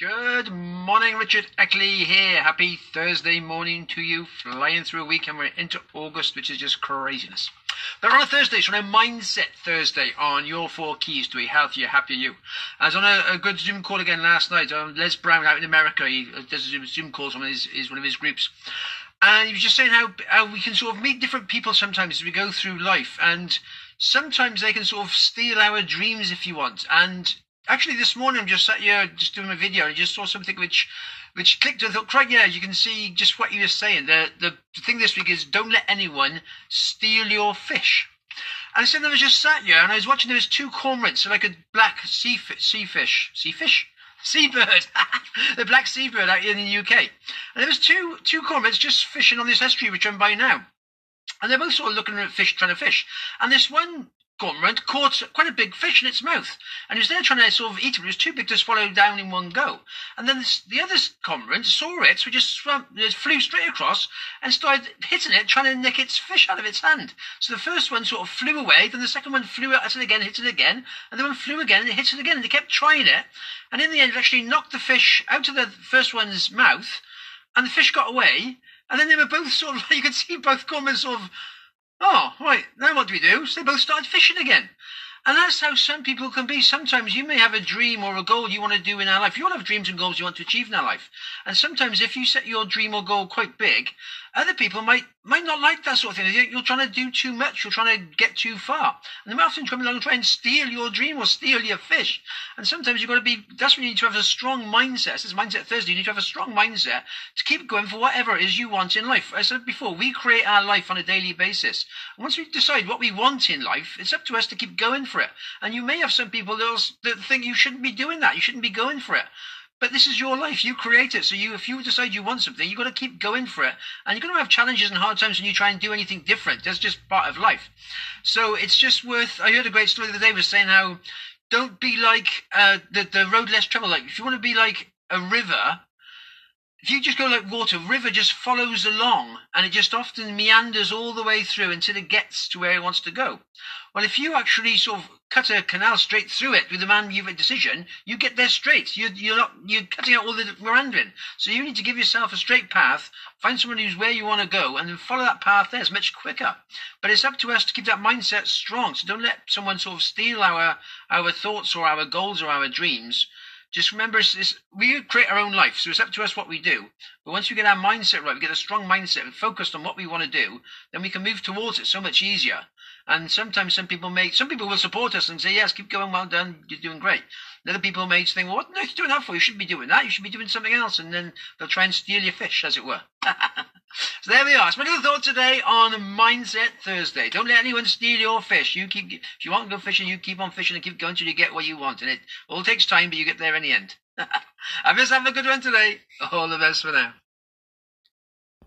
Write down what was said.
Good morning, Richard Eckley here. Happy Thursday morning to you. Flying through a week and we're into August, which is just craziness. But on a Thursday, so on a Mindset Thursday on your four keys to a healthier, happier you. I was on a, a good Zoom call again last night. Um, Les Brown out in America, he does a Zoom calls on his, his one of his groups. And he was just saying how, how we can sort of meet different people sometimes as we go through life. And sometimes they can sort of steal our dreams if you want. And actually this morning I'm just sat here just doing a video and I just saw something which which clicked and thought, Craig, yeah, you can see just what you were saying. The, the, the thing this week is don't let anyone steal your fish. And I said I was just sat here and I was watching there was two cormorants, so like a black sea, sea fish, sea fish, seabird, the black seabird out here in the UK. And there was two two cormorants just fishing on this estuary which I'm by now. And they're both sort of looking at fish, trying to fish. And this one cormorant caught quite a big fish in its mouth, and he was there trying to sort of eat it, but it was too big to swallow down in one go. And then this, the other cormorant saw it, so just swam, flew straight across and started hitting it, trying to nick its fish out of its hand. So the first one sort of flew away, then the second one flew at it again, hit it again, and the one flew again and it hit it again, and they kept trying it, and in the end it actually knocked the fish out of the first one's mouth, and the fish got away, and then they were both sort of, you could see both cormorants sort of Oh, right. Now what do we do? So they both started fishing again. And that's how some people can be. Sometimes you may have a dream or a goal you want to do in our life. You all have dreams and goals you want to achieve in our life. And sometimes if you set your dream or goal quite big, other people might might not like that sort of thing. You're trying to do too much. You're trying to get too far. And the often come along and try and steal your dream or steal your fish. And sometimes you've got to be, that's when you need to have a strong mindset. This is Mindset Thursday. You need to have a strong mindset to keep going for whatever it is you want in life. As I said before, we create our life on a daily basis. And once we decide what we want in life, it's up to us to keep going for it. And you may have some people that think you shouldn't be doing that. You shouldn't be going for it. But this is your life. You create it. So you, if you decide you want something, you've got to keep going for it. And you're going to have challenges and hard times when you try and do anything different. That's just part of life. So it's just worth, I heard a great story the other day was saying how don't be like uh, the, the road less travel. Like if you want to be like a river, if you just go like water, river just follows along and it just often meanders all the way through until it gets to where it wants to go. Well, if you actually sort of cut a canal straight through it with a man you've a decision, you get there straight. You're, you're not you're cutting out all the meandering. So you need to give yourself a straight path, find someone who's where you want to go, and then follow that path there. It's much quicker. But it's up to us to keep that mindset strong. So don't let someone sort of steal our our thoughts or our goals or our dreams just remember, it's, we create our own life, so it's up to us what we do. But once we get our mindset right, we get a strong mindset and focused on what we want to do, then we can move towards it so much easier. And sometimes some people may, some people will support us and say, yes, keep going, well done, you're doing great. And other people may think, well, what are you doing that for? You shouldn't be doing that. You should be doing something else. And then they'll try and steal your fish, as it were. so there we are. Little thought today on Mindset Thursday. Don't let anyone steal your fish. You keep, if you want to go fishing, you keep on fishing and keep going till you get what you want. And it all takes time, but you get there in the end. I just have a good one today. All the best for now.